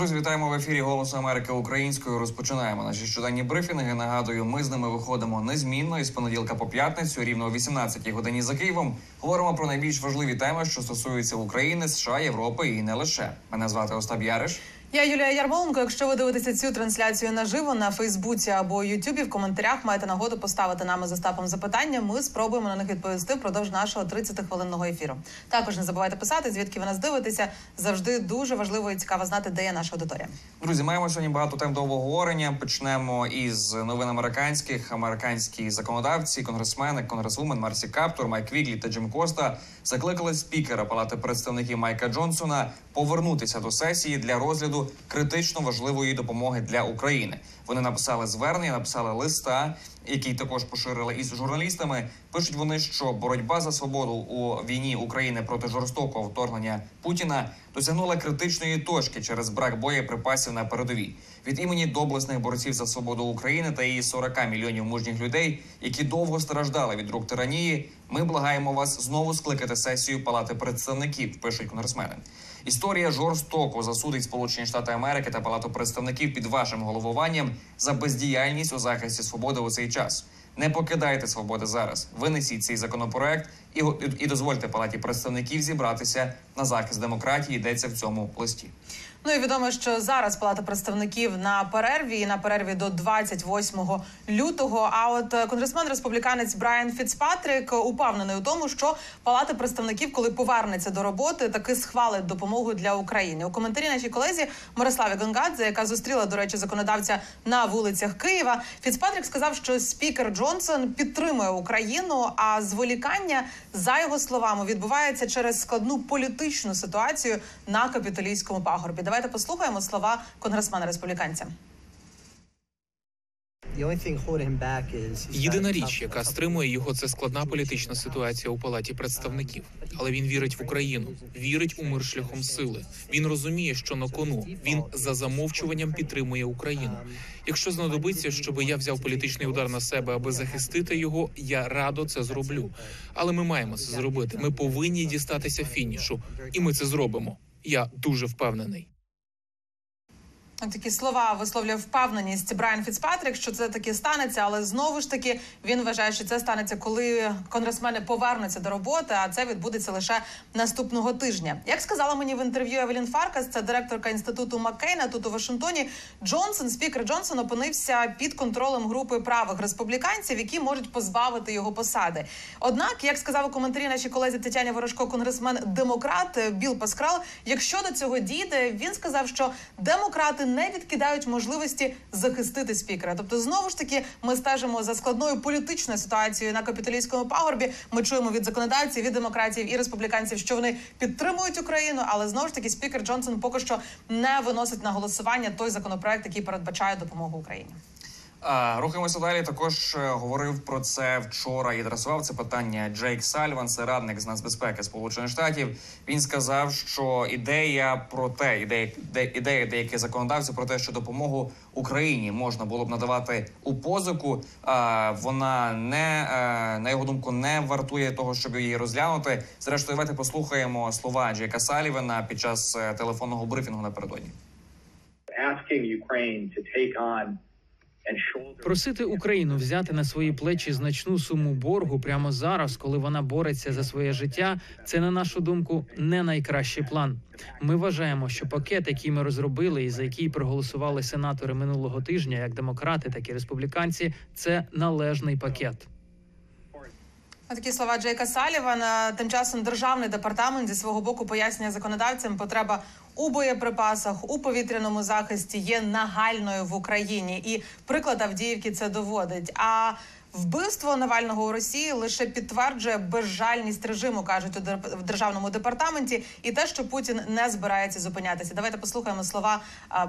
Друзі, вітаємо в ефірі Голосу Америки українською. Розпочинаємо наші щоденні брифінги. Нагадую, ми з ними виходимо незмінно із понеділка по п'ятницю, рівно о 18-й годині за Києвом. Говоримо про найбільш важливі теми, що стосуються України, США, Європи і не лише. Мене звати Остап Яриш. Я Юлія Ярмоленко. Якщо ви дивитеся цю трансляцію наживо на Фейсбуці або Ютубі, в коментарях маєте нагоду поставити нам із Остапом запитання. Ми спробуємо на них відповісти впродовж нашого 30-хвилинного ефіру. Також не забувайте писати, звідки ви нас дивитеся. Завжди дуже важливо і цікаво знати, де є наша аудиторія. Друзі, маємо сьогодні багато тем до обговорення. Почнемо із новин американських. Американські законодавці, конгресмени, конгресвумен Марсі Каптур, Майк Віглі та Джим Коста закликали спікера Палати представників Майка Джонсона повернутися до сесії для розгляду критично важливої допомоги для України. Вони написали звернення, написали листа, який також поширили із журналістами. Пишуть вони, що боротьба за свободу у війні України проти жорстокого вторгнення Путіна досягнула критичної точки через брак боєприпасів на передовій. Від імені доблесних борців за свободу України та її 40 мільйонів мужніх людей, які довго страждали від рук тиранії. Ми благаємо вас знову скликати сесію Палати представників. Пишуть конгресмени. Історія жорстоко засудить Сполучені Штати Америки та Палату представників під вашим головуванням за бездіяльність у захисті свободи у цей час. Не покидайте свободи зараз. Винесіть цей законопроект і, і дозвольте палаті представників зібратися на захист демократії. Йдеться в цьому листі. Ну і відомо, що зараз Палата представників на перерві і на перерві до 28 лютого. А от е, конгресмен республіканець Брайан Фіцпатрік упевнений у тому, що Палата представників, коли повернеться до роботи, таки схвалить допомогу для України. У коментарі нашій колезі Мирославі Гонгадзе, яка зустріла до речі законодавця на вулицях Києва. Фіцпатрік сказав, що спікер Джонсон підтримує Україну. А зволікання за його словами відбувається через складну політичну ситуацію на капітолійському пагорбі. Давайте послухаємо слова конгресмена республіканця. Єдина річ, яка стримує його, це складна політична ситуація у палаті представників. Але він вірить в Україну, вірить у мир шляхом сили. Він розуміє, що на кону він за замовчуванням підтримує Україну. Якщо знадобиться, щоб я взяв політичний удар на себе, аби захистити його, я радо це зроблю. Але ми маємо це зробити. Ми повинні дістатися фінішу, і ми це зробимо. Я дуже впевнений. Такі слова висловлює впевненість Брайан Фіцпатрік, що це таки станеться, але знову ж таки він вважає, що це станеться, коли конгресмени повернуться до роботи. А це відбудеться лише наступного тижня. Як сказала мені в інтерв'ю Евелін Фаркас, це директорка інституту Маккейна тут у Вашингтоні. Джонсон, спікер Джонсон, опинився під контролем групи правих республіканців, які можуть позбавити його посади. Однак, як сказав у коментарі нашій колезі Тетяні Ворожко, конгресмен демократ Біл Паскрал, якщо до цього дійде, він сказав, що демократи не відкидають можливості захистити спікера. Тобто, знову ж таки, ми стежимо за складною політичною ситуацією на капітолійському пагорбі. Ми чуємо від законодавців, від демократів і республіканців, що вони підтримують Україну, але знову ж таки спікер Джонсон поки що не виносить на голосування той законопроект, який передбачає допомогу Україні. Рухаємося далі. Також е, говорив про це вчора і адресував це питання Джейк Сальван, це радник з нацбезпеки Сполучених Штатів. Він сказав, що ідея про те, ідея ідея деяких законодавців про те, що допомогу Україні можна було б надавати у позику. Вона не е, на його думку не вартує того, щоб її розглянути. Зрештою, давайте послухаємо слова Джейка Салівана під час е, телефонного брифінгу напередодні. Asking Ukraine to take on Просити Україну взяти на свої плечі значну суму боргу прямо зараз, коли вона бореться за своє життя. Це на нашу думку не найкращий план. Ми вважаємо, що пакет, який ми розробили, і за який проголосували сенатори минулого тижня, як демократи, так і республіканці, це належний пакет. Такі слова Джейка Салівана. Тим часом державний департамент зі свого боку пояснює законодавцям, потреба у боєприпасах у повітряному захисті є нагальною в Україні, і приклад Авдіївки це доводить. А Вбивство Навального у Росії лише підтверджує безжальність режиму, кажуть у державному департаменті, і те, що Путін не збирається зупинятися. Давайте послухаємо слова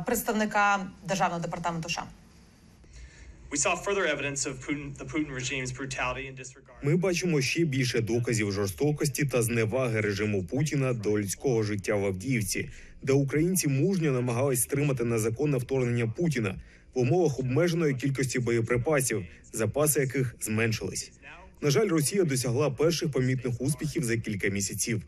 представника державного департаменту. США. Ми бачимо ще більше доказів жорстокості та зневаги режиму Путіна до людського життя в Авдіївці, де українці мужньо намагались стримати незаконне вторгнення Путіна в умовах обмеженої кількості боєприпасів, запаси яких зменшились. На жаль, Росія досягла перших помітних успіхів за кілька місяців.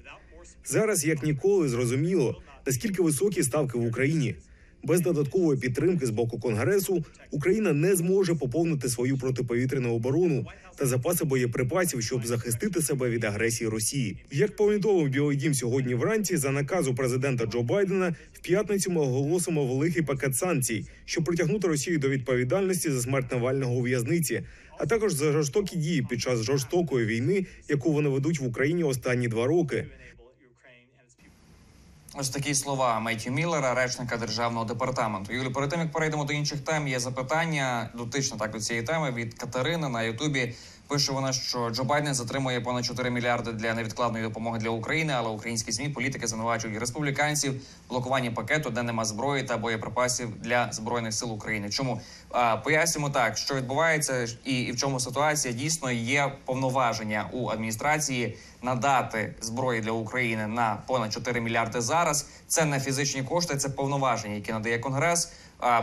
Зараз як ніколи зрозуміло наскільки високі ставки в Україні. Без додаткової підтримки з боку конгресу Україна не зможе поповнити свою протиповітряну оборону та запаси боєприпасів, щоб захистити себе від агресії Росії. Як повідомив Білий Дім сьогодні вранці, за наказу президента Джо Байдена в п'ятницю ми оголосимо великий пакет санкцій, щоб притягнути Росію до відповідальності за смерть Навального у в'язниці, а також за жорстокі дії під час жорстокої війни, яку вони ведуть в Україні останні два роки. Ось такі слова Меті Міллера, речника державного департаменту. Юлі, перед тим як перейдемо до інших тем, є запитання дотично так до цієї теми від Катерини на Ютубі. Пише вона, що Джо Байден затримує понад 4 мільярди для невідкладної допомоги для України, але українські змі політики звинувачують республіканців блокуванні пакету, де нема зброї та боєприпасів для збройних сил України. Чому пояснюємо так, що відбувається, і, і в чому ситуація дійсно є повноваження у адміністрації надати зброї для України на понад 4 мільярди зараз. Це не фізичні кошти, це повноваження, які надає конгрес.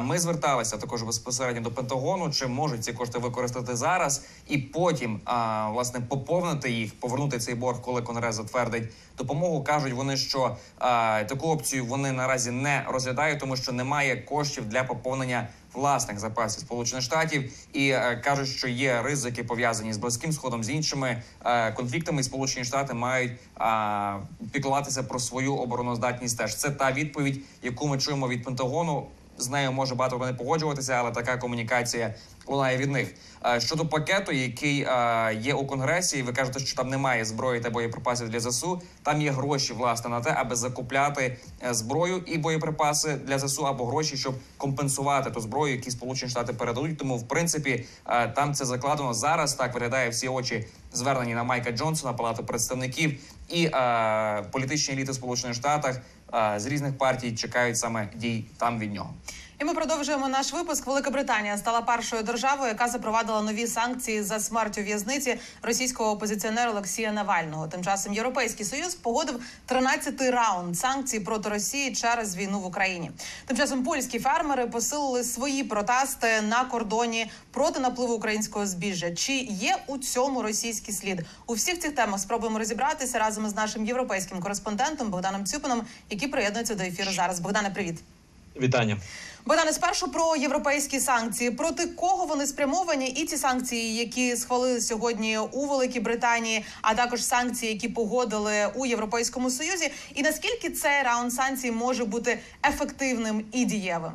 Ми зверталися також безпосередньо до Пентагону, чи можуть ці кошти використати зараз, і потім власне поповнити їх, повернути цей борг, коли конгрес затвердить допомогу. кажуть вони, що таку опцію вони наразі не розглядають, тому що немає коштів для поповнення власних запасів Сполучених Штатів і е, кажуть, що є ризики пов'язані з близьким сходом з іншими е, конфліктами. Сполучені Штати мають піклуватися про свою обороноздатність. Теж це та відповідь, яку ми чуємо від Пентагону. З нею може багато не погоджуватися, але така комунікація лунає від них. Е, Щодо пакету, який е, є у конгресі, ви кажете, що там немає зброї та боєприпасів для ЗСУ. Там є гроші власне на те, аби закупляти е, зброю і боєприпаси для ЗСУ, або гроші, щоб компенсувати ту зброю, які Сполучені Штати передадуть. Тому, в принципі, там це закладено зараз. Так виглядає всі очі звернені на Майка Джонсона, палату представників і політичні еліти Сполучених Штатах з різних партій чекають саме дій там від нього. І ми продовжуємо наш випуск. Велика Британія стала першою державою, яка запровадила нові санкції за смерть у в'язниці російського опозиціонера Олексія Навального. Тим часом Європейський союз погодив 13-й раунд санкцій проти Росії через війну в Україні. Тим часом польські фермери посилили свої протести на кордоні проти напливу українського збіжжя. Чи є у цьому російський слід? У всіх цих темах спробуємо розібратися разом з нашим європейським кореспондентом Богданом Цюпином, який приєднується до ефіру зараз. Богдане, привіт. Вітання. Богдане, спершу про європейські санкції. Проти кого вони спрямовані? І ті санкції, які схвалили сьогодні у Великій Британії, а також санкції, які погодили у Європейському Союзі. І наскільки цей раунд санкцій може бути ефективним і дієвим?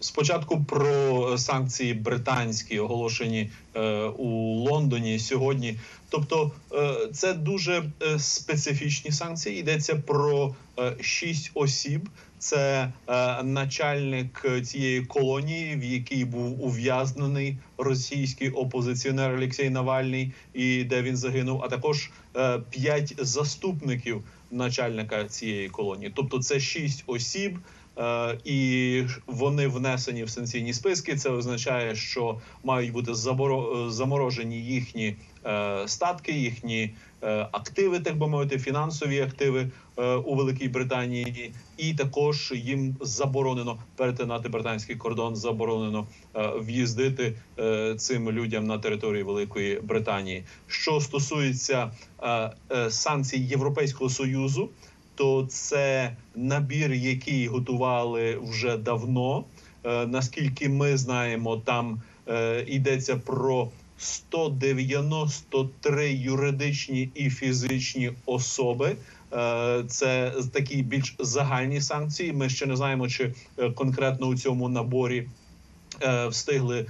Спочатку про санкції британські оголошені е, у Лондоні сьогодні. Тобто, е, це дуже е, специфічні санкції. Йдеться про е, шість осіб. Це е, начальник цієї колонії, в якій був ув'язнений російський опозиціонер Олексій Навальний, і де він загинув. А також е, п'ять заступників начальника цієї колонії. Тобто, це шість осіб. Е, і вони внесені в санкційні списки. Це означає, що мають бути заборо... заморожені їхні е, статки, їхні е, активи, так би мовити, фінансові активи е, у Великій Британії, і також їм заборонено перетинати британський кордон, заборонено е, в'їздити е, цим людям на території Великої Британії. Що стосується е, е, санкцій Європейського союзу то це набір, який готували вже давно. Е, наскільки ми знаємо, там е, йдеться про 193 юридичні і фізичні особи. Е, це такі більш загальні санкції. Ми ще не знаємо, чи е, конкретно у цьому наборі е, встигли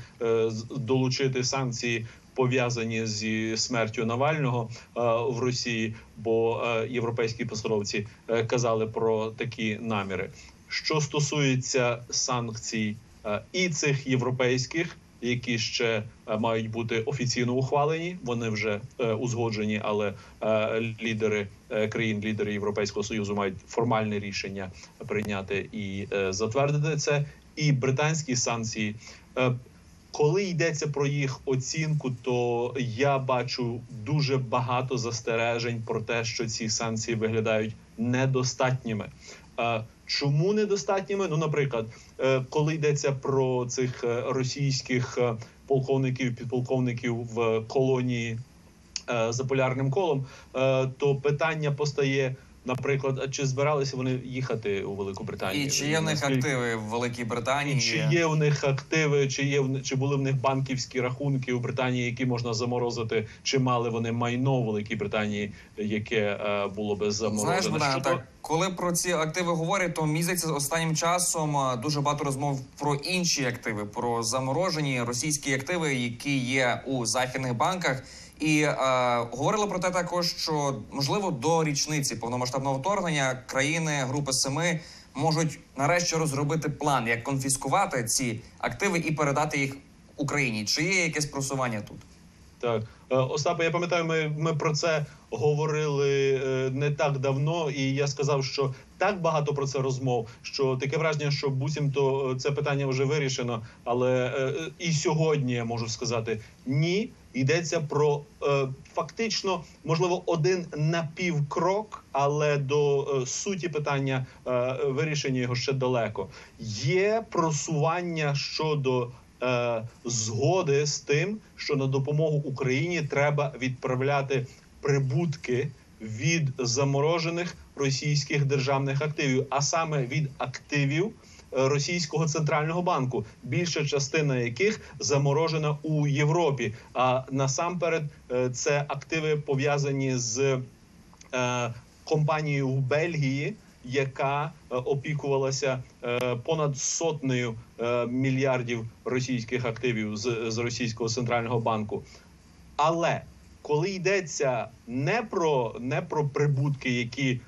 долучити санкції пов'язані зі смертю Навального в Росії, бо європейські посадовці казали про такі наміри. Що стосується санкцій і цих європейських, які ще е, мають бути офіційно ухвалені, вони вже е, узгоджені, але е, лідери країн, лідери Європейського союзу мають формальне рішення прийняти і затвердити це. І британські санкції. Коли йдеться про їх оцінку, то я бачу дуже багато застережень про те, що ці санкції виглядають недостатніми. Чому недостатніми? Ну, наприклад, е, коли йдеться про цих е, російських е, полковників, підполковників в колонії за полярним колом, то питання постає. Наприклад, а чи збиралися вони їхати у Велику Британію? І чи є в них активи в Великій Британії? І чи є в них активи, чи є в- чи були в них банківські рахунки у Британії, які можна заморозити, чи мали вони майно у Великій Британії, яке е, було би заморожене? Знаєш, Богдане, Щодо- так коли про ці активи говорять, то здається, останнім часом дуже багато розмов про інші активи, про заморожені російські активи, які є у західних банках. І е, говорили про те також, що можливо до річниці повномасштабного вторгнення країни Групи Семи можуть нарешті розробити план, як конфіскувати ці активи і передати їх Україні. Чи є якесь просування тут? Так, Е, Остапе, я пам'ятаю, ми, ми про це говорили е, не так давно, і я сказав, що так багато про це розмов, що таке враження, що буцімто е, це питання вже вирішено. Але і сьогодні я можу сказати ні. Йдеться про е, фактично можливо один напівкрок, але до е, суті питання е, вирішення його ще далеко. Є просування щодо е, згоди з тим, що на допомогу Україні треба відправляти прибутки від заморожених російських державних активів, а саме від активів російського центрального банку, більша частина яких заморожена у Європі. А насамперед е, це активи пов'язані з е, компанією в Бельгії, яка е, опікувалася понад сотнею мільярдів російських активів з, з російського центрального банку. Але коли йдеться не про не про прибутки, які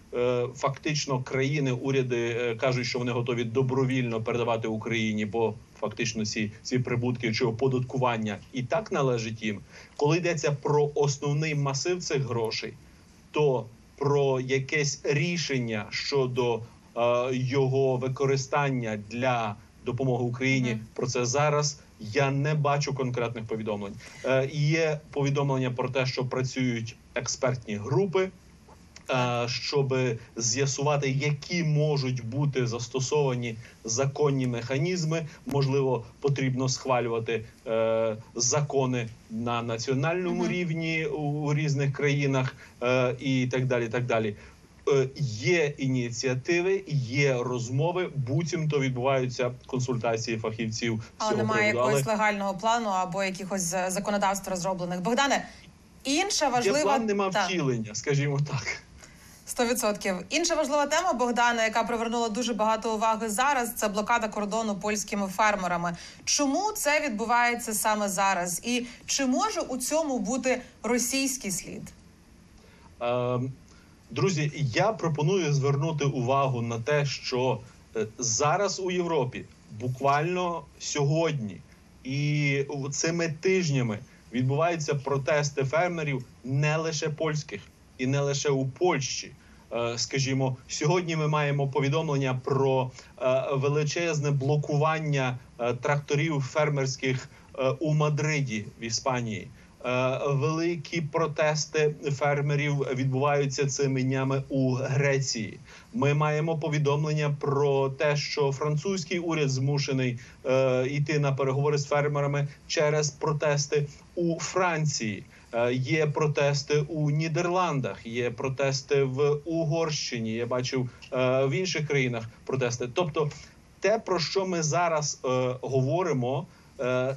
фактично країни, уряди е, кажуть, що вони готові добровільно передавати Україні, бо фактично ці, ці прибутки чи оподаткування і так належить їм. Коли йдеться про основний масив цих грошей, то про якесь рішення щодо е, його використання для допомоги Україні, Мгм. про це зараз я не бачу конкретних повідомлень. Е, є повідомлення про те, що працюють експертні групи. Е, Щоб з'ясувати, які можуть бути застосовані законні механізми, можливо, потрібно схвалювати е, закони на національному Мгм. рівні у, у різних країнах е, і так далі. Так далі. Є ініціативи, є розмови. Буцімто відбуваються консультації фахівців. Але цього немає приводу. якогось легального плану або якихось законодавств розроблених. Богдане, інша важлива Є план, нема втілення, скажімо так. Сто відсотків. Інша важлива тема Богдана, яка привернула дуже багато уваги зараз. Це блокада кордону польськими фермерами. Чому це відбувається саме зараз? І чи може у цьому бути російський слід? Е, Друзі, я пропоную звернути увагу на те, що е, зараз у Європі буквально сьогодні і цими тижнями відбуваються протести фермерів не лише польських і не лише у Польщі. Е, Скажімо, сьогодні ми маємо повідомлення про е, величезне блокування е, тракторів фермерських у Мадриді в Іспанії. Великі протести фермерів відбуваються цими днями у Греції. Ми маємо повідомлення про те, що французький уряд змушений е, йти на переговори з фермерами через протести у Франції. Е, Є протести у Нідерландах, є протести в Угорщині. Я бачив е, в інших країнах протести. Тобто, те, про що ми зараз е, говоримо, е,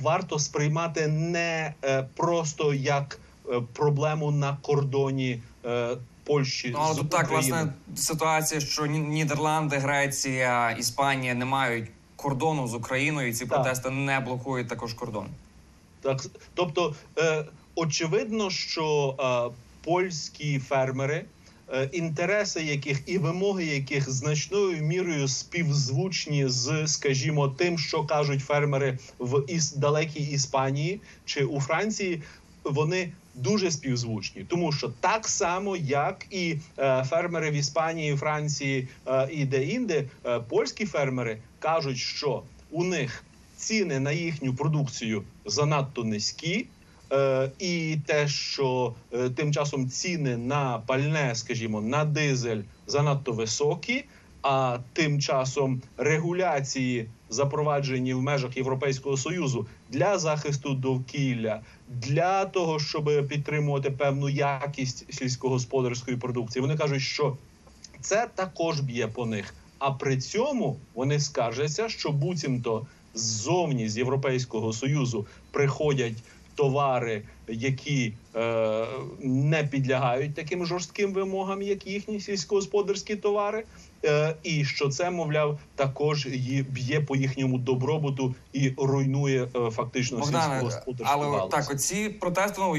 варто сприймати не е, просто як е, проблему на кордоні е, Польщі Ну, але з тут так, власне, ситуація, що Ні- Нідерланди, Греція, Іспанія не мають кордону з Україною, і ці Так. протести не блокують також кордон. Так, тобто, е, очевидно, що е, польські фермери, е, інтереси яких і вимоги яких значною мірою співзвучні з, скажімо, тим, що кажуть фермери в іс далекій Іспанії чи у Франції, вони дуже співзвучні, тому що так само, як і е, фермери в Іспанії, Франції е, і де-інде, е, польські фермери кажуть, що у них ціни на їхню продукцію занадто низькі. Е, і те, що е, тим часом ціни на пальне, скажімо, на дизель занадто високі, а тим часом регуляції, запроваджені в межах Європейського союзу для захисту довкілля, для того, щоб підтримувати певну якість сільськогосподарської продукції. Вони кажуть, що це також б'є по них. А при цьому вони скаржаться, що буцімто ззовні з Європейського союзу приходять товари, які е, не підлягають таким жорстким вимогам, як їхні сільськогосподарські товари. Е, і що це, мовляв, також б'є по їхньому добробуту і руйнує е, фактично сільськогосподарську але галузь. так, оці протести ну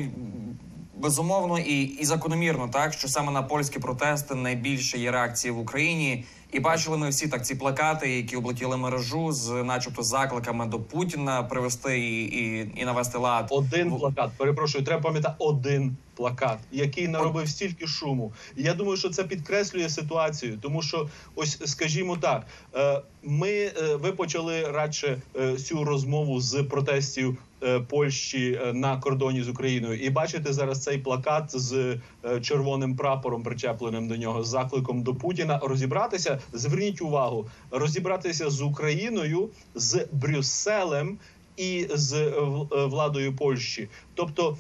безумовно і, і закономірно, так що саме на польські протести найбільше є реакції в Україні. І бачили ми всі так ці плакати, які облетіли мережу з, начебто, закликами до Путіна привести і, і, і навести лад. Один В- плакат. Перепрошую, треба пам'ятати один плакат, який наробив стільки шуму. І я думаю, що це підкреслює ситуацію, тому що ось, скажімо так, е, ми е, ви почали радше е, цю розмову з протестів. Е, Польщі е, на кордоні з Україною, і бачите зараз цей плакат з е, червоним прапором, причепленим до нього, з закликом до Путіна розібратися. Зверніть увагу, розібратися з Україною, з Брюсселем і з владою Польщі. Тобто,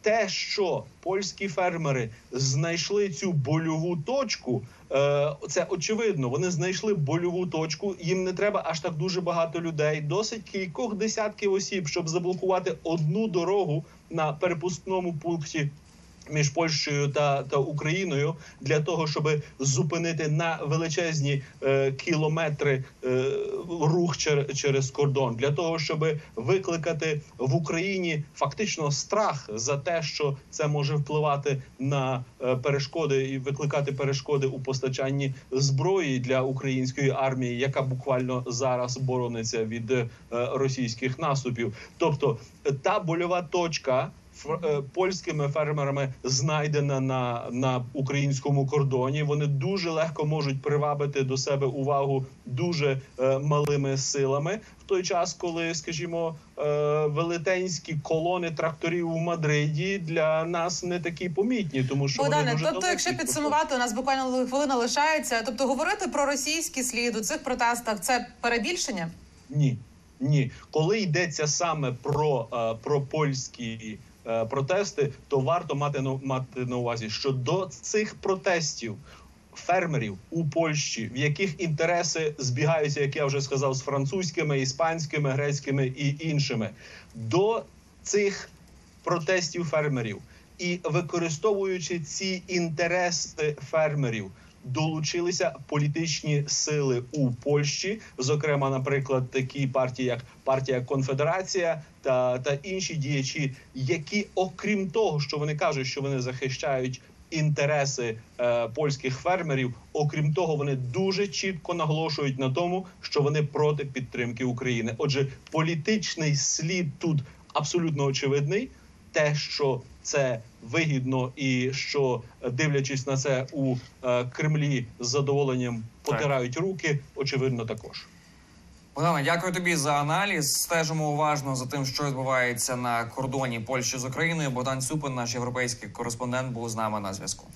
те, що польські фермери знайшли цю больову точку, це очевидно. Вони знайшли больову точку. Їм не треба аж так дуже багато людей. Досить кількох десятків осіб, щоб заблокувати одну дорогу на перепускному пункті. Між Польщею та, та Україною для того, щоб зупинити на величезні е, кілометри е, рух чер, через кордон, для того, щоб викликати в Україні фактично страх за те, що це може впливати на е, перешкоди і викликати перешкоди у постачанні зброї для української армії, яка буквально зараз борониться від е, російських наступів. Тобто е, та больова точка. Е, Польськими фермерами знайдена на, на українському кордоні. Вони дуже легко можуть привабити до себе увагу дуже е, малими силами в той час, коли, скажімо, е, велетенські колони тракторів у Мадриді для нас не такі помітні, тому що вони дуже тобто, якщо підсумувати, у нас буквально хвилина лишається. Тобто, говорити про російський слід у цих протестах це перебільшення. Ні, ні. Коли йдеться саме про, е, про польські протести, то варто мати на мати на увазі, що до цих протестів. Фермерів у Польщі, в яких інтереси збігаються, як я вже сказав, з французькими, іспанськими, грецькими і іншими, до цих протестів фермерів і використовуючи ці інтереси фермерів, долучилися політичні сили у Польщі, зокрема, наприклад, такі партії, як партія Конфедерація та, та інші діячі, які, окрім того, що вони кажуть, що вони захищають. Інтереси е, польських фермерів, окрім того, вони дуже чітко наголошують на тому, що вони проти підтримки України. Отже, політичний слід тут абсолютно очевидний. Те, що це вигідно, і що е, дивлячись на це у е, Кремлі з задоволенням потирають руки, очевидно, також. Богдане, дякую тобі за аналіз. Стежимо уважно за тим, що відбувається на кордоні Польщі з Україною. Богдан Цюпин, наш європейський кореспондент, був з нами на зв'язку.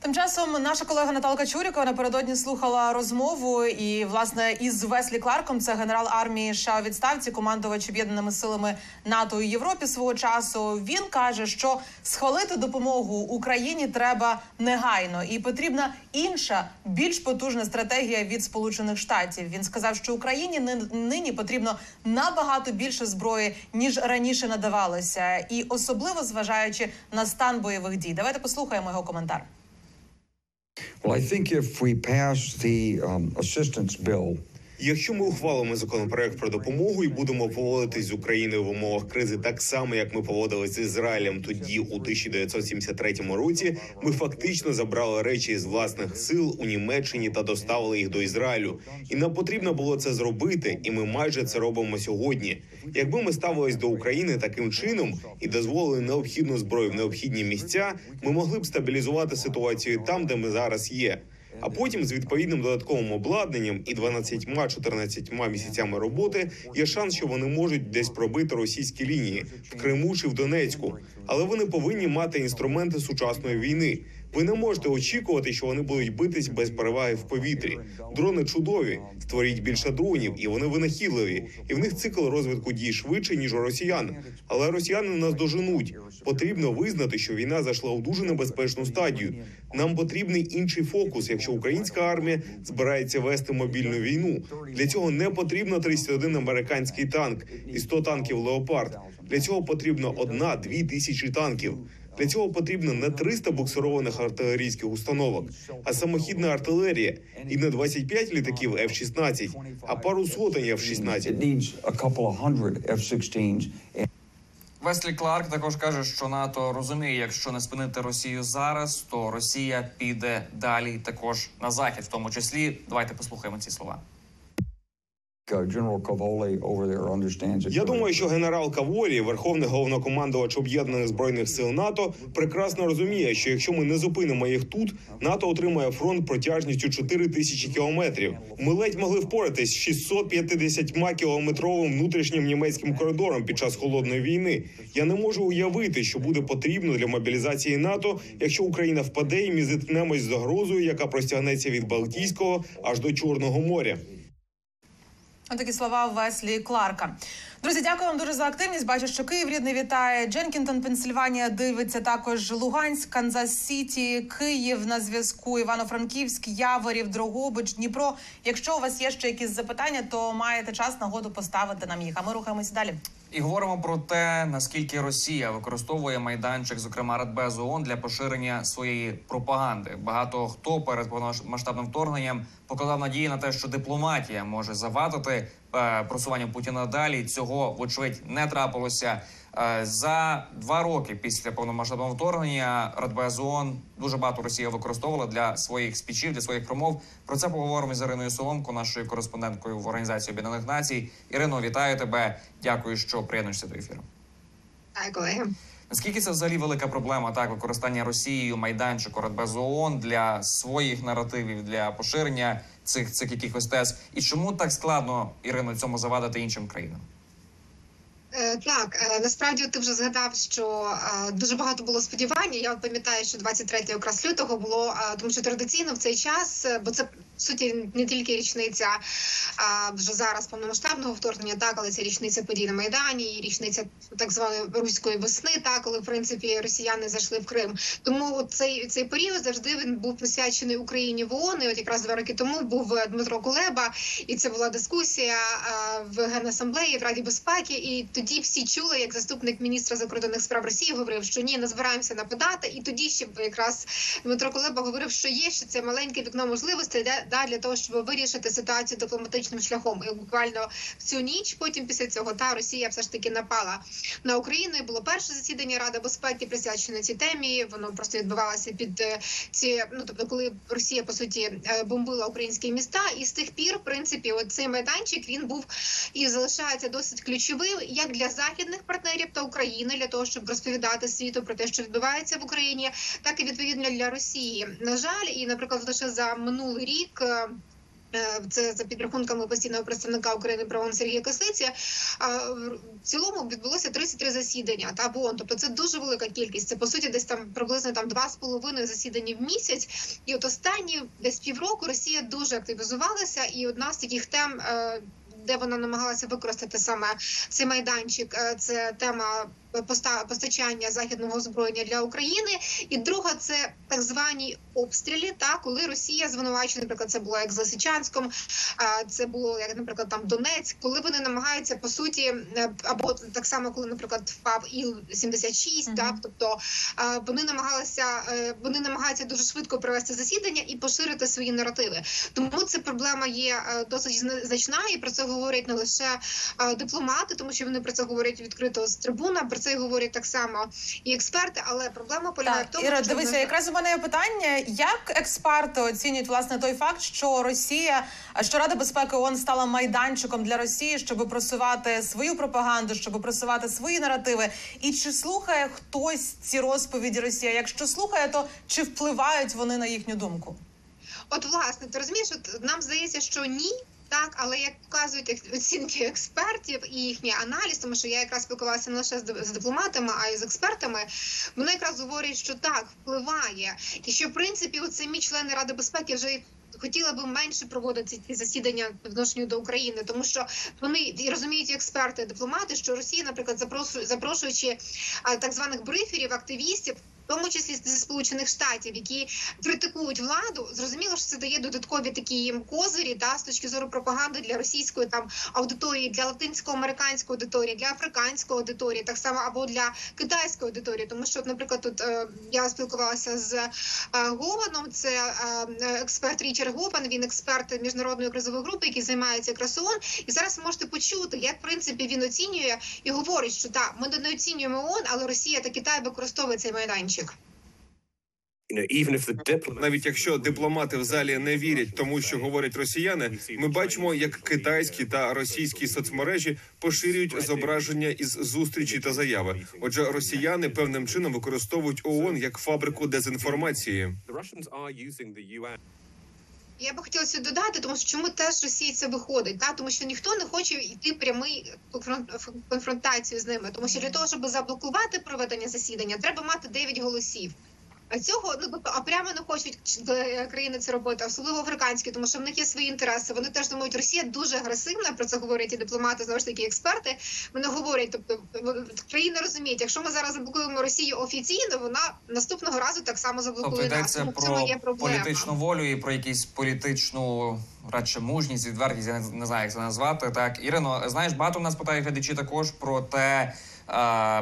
Тим часом наша колега Наталка Чурікова напередодні слухала розмову і власне із Веслі Кларком, це генерал армії США у відставці, командувач об'єднаними силами НАТО і Європі свого часу. Він каже, що схвалити допомогу Україні треба негайно, і потрібна інша, більш потужна стратегія від Сполучених Штатів. Він сказав, що Україні нині потрібно набагато більше зброї ніж раніше надавалося, і особливо зважаючи на стан бойових дій. Давайте послухаємо його коментар. Well, I think if we pass the um, assistance bill, Якщо ми ухвалимо законопроект про допомогу і будемо поводитись з Україною в умовах кризи так само, як ми поводилися з Ізраїлем тоді, у 1973 році, ми фактично забрали речі з власних сил у Німеччині та доставили їх до Ізраїлю. І нам потрібно було це зробити, і ми майже це робимо сьогодні. Якби ми ставились до України таким чином і дозволили необхідну зброю в необхідні місця, ми могли б стабілізувати ситуацію там, де ми зараз є. А потім з відповідним додатковим обладнанням і 12-14 місяцями роботи є шанс, що вони можуть десь пробити російські лінії в Криму чи в Донецьку. Але вони повинні мати інструменти сучасної війни. Ви не можете очікувати, що вони будуть битись без переваги в повітрі. Дрони чудові. Створіть більше дронів, і вони винахідливі. І в них цикл розвитку дій швидше ніж у росіян. Але росіяни нас доженуть. Потрібно визнати, що війна зайшла у дуже небезпечну стадію. Нам потрібний інший фокус, якщо українська армія збирається вести мобільну війну. Для цього не потрібно 31 американський танк і 100 танків леопард. Для цього потрібно одна-дві тисячі танків. Для цього потрібно не 300 буксированих артилерійських установок, а самохідна артилерія і не 25 літаків F-16, а пару сотень F-16. It needs a couple of hundred F-16 Веслі Кларк також каже, що НАТО розуміє, якщо не спинити Росію зараз, то Росія піде далі також на захід, в тому числі. Давайте послухаємо ці слова. Я думаю, що генерал Каворі, верховний головнокомандувач об'єднаних збройних сил НАТО, прекрасно розуміє, що якщо ми не зупинимо їх тут, НАТО отримає фронт протяжністю 4 тисячі кілометрів. Ми ледь могли впоратись з 650 кілометровим внутрішнім німецьким коридором під час холодної війни. Я не можу уявити, що буде потрібно для мобілізації НАТО, якщо Україна впаде і ми зіткнемось з загрозою, яка простягнеться від Балтійського аж до Чорного моря. Такі слова Веслі Кларка. Друзі, дякую вам дуже за активність. Бачу, що Київ рідний вітає. Дженкінтон, Пенсильванія дивиться також Луганськ, Канзас Сіті, Київ на зв'язку, Івано-Франківськ, Яворів, Дрогобич, Дніпро. Якщо у вас є ще якісь запитання, то маєте час нагоду поставити нам їх. А ми рухаємося далі. І говоримо про те, наскільки Росія використовує майданчик, зокрема Радбезу ООН, для поширення своєї пропаганди. Багато хто перед повномасштабним вторгненням покладав надії на те, що дипломатія може завадити е, просуванню Путіна далі. Цього вочевидь не трапилося. Е, За два роки після повномасштабного вторгнення Радбез ООН дуже багато Росія використовувала для своїх спічів, для своїх промов. Про це поговоримо з Іриною Соломко, нашою кореспонденткою в Організації Об'єднаних Націй. Ірино, вітаю тебе. Дякую, що приєднуєшся до ефіру. Колеги. Наскільки це взагалі велика проблема, так використання Росією майданчику Радбез ООН для своїх наративів, для поширення цих цих якихось тез, і чому так складно Ірино цьому завадити іншим країнам? Е, Так, е, насправді ти вже згадав, що е, дуже багато було сподівань. Я от пам'ятаю, що 23 якраз лютого було, тому що традиційно в цей час, бо це в суті не тільки річниця вже зараз повномасштабного вторгнення, так, але це річниця подій на Майдані, річниця так званої руської весни, так, коли в принципі росіяни зайшли в Крим. Тому цей цей період завжди він був присвячений Україні в ООН. І От якраз два роки тому був Дмитро Кулеба, і це була дискусія в Генасамблеї в Раді безпеки. І тоді всі чули, як заступник міністра закордонних справ Росії говорив, що ні, не збираємося нападати. І тоді ще якраз Дмитро Кулеба говорив, що є ще це маленьке вікно можливостей да, для того, щоб вирішити ситуацію дипломатичним шляхом. І буквально в цю ніч, потім після цього, та Росія все ж таки напала на Україну. І було перше засідання Ради безпеки присвячене цій темі. Воно просто відбувалося під е, ці, ну тобто, коли Росія по суті е, бомбила українські міста, і з тих пір, в принципі, от цей майданчик він був і залишається досить ключовим як для західних партнерів та України для того, щоб розповідати світу про те, що відбувається в Україні, так і відповідно для Росії. На жаль, і наприклад, лише за минулий рік. е, е, Це за підрахунками постійного представника України про ООН Сергія Косиці. В цілому відбулося 33 засідання та ООН. Тобто це дуже велика кількість. Це по суті десь там приблизно там два з половиною засідання в місяць. І от останні десь півроку Росія дуже активізувалася, і одна з таких тем. Де вона намагалася використати саме цей майданчик, е, це тема постачання західного озброєння для України, і друга це так звані обстріли. Та коли Росія звинувачує, наприклад, це було як з Лисичанськом, це було як, наприклад, там Донецьк, коли вони намагаються по суті, е, або так само, коли, наприклад, впав іл 76 Мгм. так тобто вони намагалися, е, вони намагаються дуже швидко провести засідання і поширити свої наративи. Тому ця проблема є е, досить зна- значна, і про це говорять не лише дипломати, тому що вони про це говорять відкрито з трибуна. Про це говорять так само і експерти. Але проблема полягає Так, в тому, Іра, що дивися, на- якраз у мене є питання: як експерти оцінюють власне той факт, що Росія, що Рада безпеки ООН стала майданчиком для Росії, щоб просувати свою пропаганду, щоб просувати свої наративи, і чи слухає хтось ці розповіді Росія? Якщо слухає, то чи впливають вони на їхню думку? От власне, ти розумієш, от нам здається, що ні. Так, але як показують оцінки експертів і їхній аналіз, тому що я якраз спілкувалася не лише з дипломатами, а й з експертами. Вони якраз говорять, що так впливає, і що в принципі от самі члени Ради безпеки вже й хотіли би менше проводити ці засідання по відношенню до України, тому що вони і розуміють експерти, дипломати, що Росія, наприклад, запрошуючи так званих бриферів, активістів. Тому числі зі сполучених штатів, які критикують владу, зрозуміло, що це дає додаткові такі їм козирі, та з точки зору пропаганди для російської там аудиторії, для латинсько-американської аудиторії, для африканської аудиторії, так само або для китайської аудиторії. Тому що, наприклад, тут е, я спілкувалася з е, Гованом, це е, експерт Річард Гован, він експерт міжнародної кризової групи, який займається якраз ООН. І зараз можете почути, як в принципі він оцінює і говорить, що так, ми не оцінюємо ООН, але Росія та Китай використовує цей майданчик. Навіть якщо дипломати в залі не вірять тому, що говорять росіяни, ми бачимо, як китайські та російські соцмережі поширюють зображення із зустрічі та заяви. Отже, росіяни певним чином використовують ООН як фабрику дезінформації. Я би хотіла це додати, тому що чому теж Росії це виходить, да? тому що ніхто не хоче йти прямий конфрон- конфронтацію з ними, тому що для того, щоб заблокувати проведення засідання, треба мати 9 голосів. А цього ну тобто, а прямо не хочуть е, країни це робити, особливо африканські, тому що в них є свої інтереси. Вони теж думають, Росія дуже агресивна. Про це говорять і дипломати, знову ж таки, експерти. Вони говорять, тобто країни розуміють, якщо ми зараз заблокуємо Росію офіційно, вона наступного разу так само заблокує Тобто нас. Тому цьому про є проблема. політичну волю і про якісь політичну радше мужність, відвертість, я не, знаю, як це назвати. Так, Ірино, знаєш, багато нас питають глядачі також про те.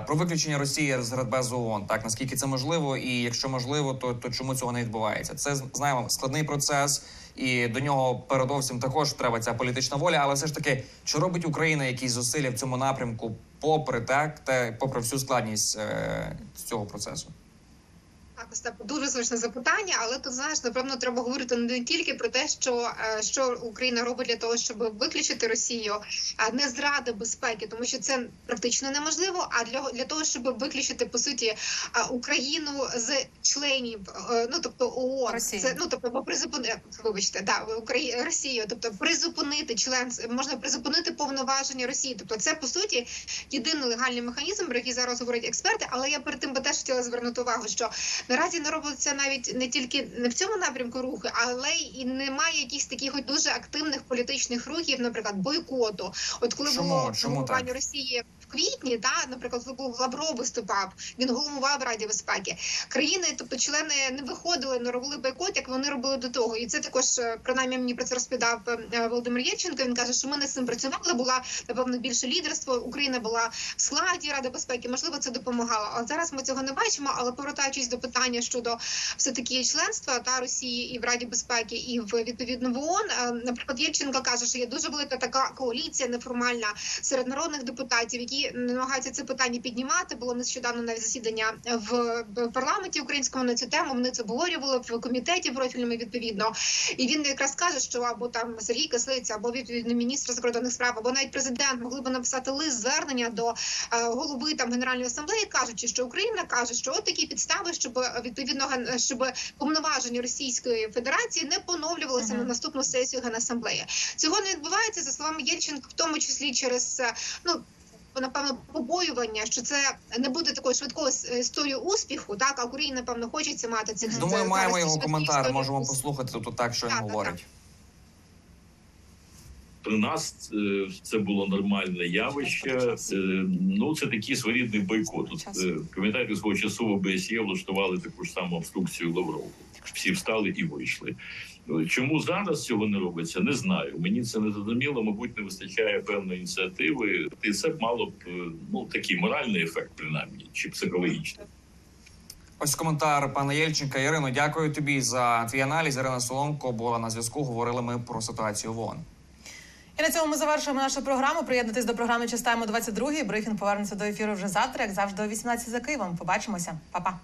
Про виключення Росії з Радбезу ООН, так наскільки це можливо, і якщо можливо, то, то чому цього не відбувається? Це знаємо складний процес, і до нього передовсім також треба ця політична воля. Але все ж таки, чи робить Україна якісь зусилля в цьому напрямку, попри так, те, попри всю складність е, цього процесу? Так, дуже слушне запитання, але тут знаєш, напевно, треба говорити не тільки про те, що, е, що Україна робить для того, щоб виключити Росію, а не зради безпеки, тому що це практично неможливо. А для, для того, щоб виключити по суті е, Україну з членів, е, ну тобто ООН, Росії. це ну тобто призупинити, вибачте, да, Украї... Росію, тобто призупинити член можна призупинити повноваження Росії. Тобто, це по суті єдиний легальний механізм, про який зараз говорять експерти. Але я перед тим би теж хотіла звернути увагу, що наразі не робиться навіть не тільки не в цьому напрямку рухи, але і немає якихось таких дуже активних політичних рухів, наприклад, бойкоту. От коли Чому? було Чому так? Росії в квітні, та наприклад, був Лавров виступав, він головував Раді безпеки. Країни, тобто члени не виходили, не робили бойкот, як вони робили до того. І це також е, принаймні мені про це розповідав е, Володимир Євченко. Він каже, що ми над цим працювали. Була напевно більше лідерство. Україна була в складі Ради безпеки. Можливо, це допомагало. А зараз ми цього не бачимо. Але повертаючись до питання щодо все таки членства та Росії і в Раді безпеки, і в відповідно в ООН, е, наприклад, Євченко каже, що є дуже велика така коаліція неформальна серед народних депутатів, які намагаються це питання піднімати. Було нещодавно навіть засідання в парламенті українському на цю тему. Вони це обговорювали в комітеті профільному відповідно. І він якраз каже, що або там Сергій Кислиця, або відповідно міністр закордонних справ, або навіть президент могли би написати лист звернення до е, голови там генеральної асамблеї, кажучи, що Україна каже, що от такі підстави, щоб відповідно щоб повноваження Російської Федерації не поновлювалися Мгм. на наступну сесію генасамблеї. Цього не відбувається за словами Єльченка, в тому числі через е, ну. Напевно, побоювання, що це не буде такою швидкою с- історією успіху, так а Україна, напевно, хочеться мати цих Думаю, це маємо його коментар. Можемо успіху. послухати тут так, що він говорить. При нас е, це було нормальне явище. Е, Ну це такий своєрідний бойкот. От, е, Пам'ятаєте, свого часу в ОБСЄ влаштували таку ж саму обструкцію Лаврову. Всі встали і вийшли. Е, Чому зараз цього не робиться, не знаю. Мені це не зрозуміло. Мабуть, не вистачає певної ініціативи, і це б мало б е, ну такий моральний ефект, принаймні, чи психологічний. Ось коментар пана Єльченка. Ірино, дякую тобі за твій аналіз. Ірина Соломко була на зв'язку. Говорили ми про ситуацію в ООН. І на цьому ми завершуємо нашу програму. Приєднуйтесь до програми Чистаємо 22 Брифінг повернеться до ефіру вже завтра, як завжди, о 18 за Києвом. Побачимося, Па-па.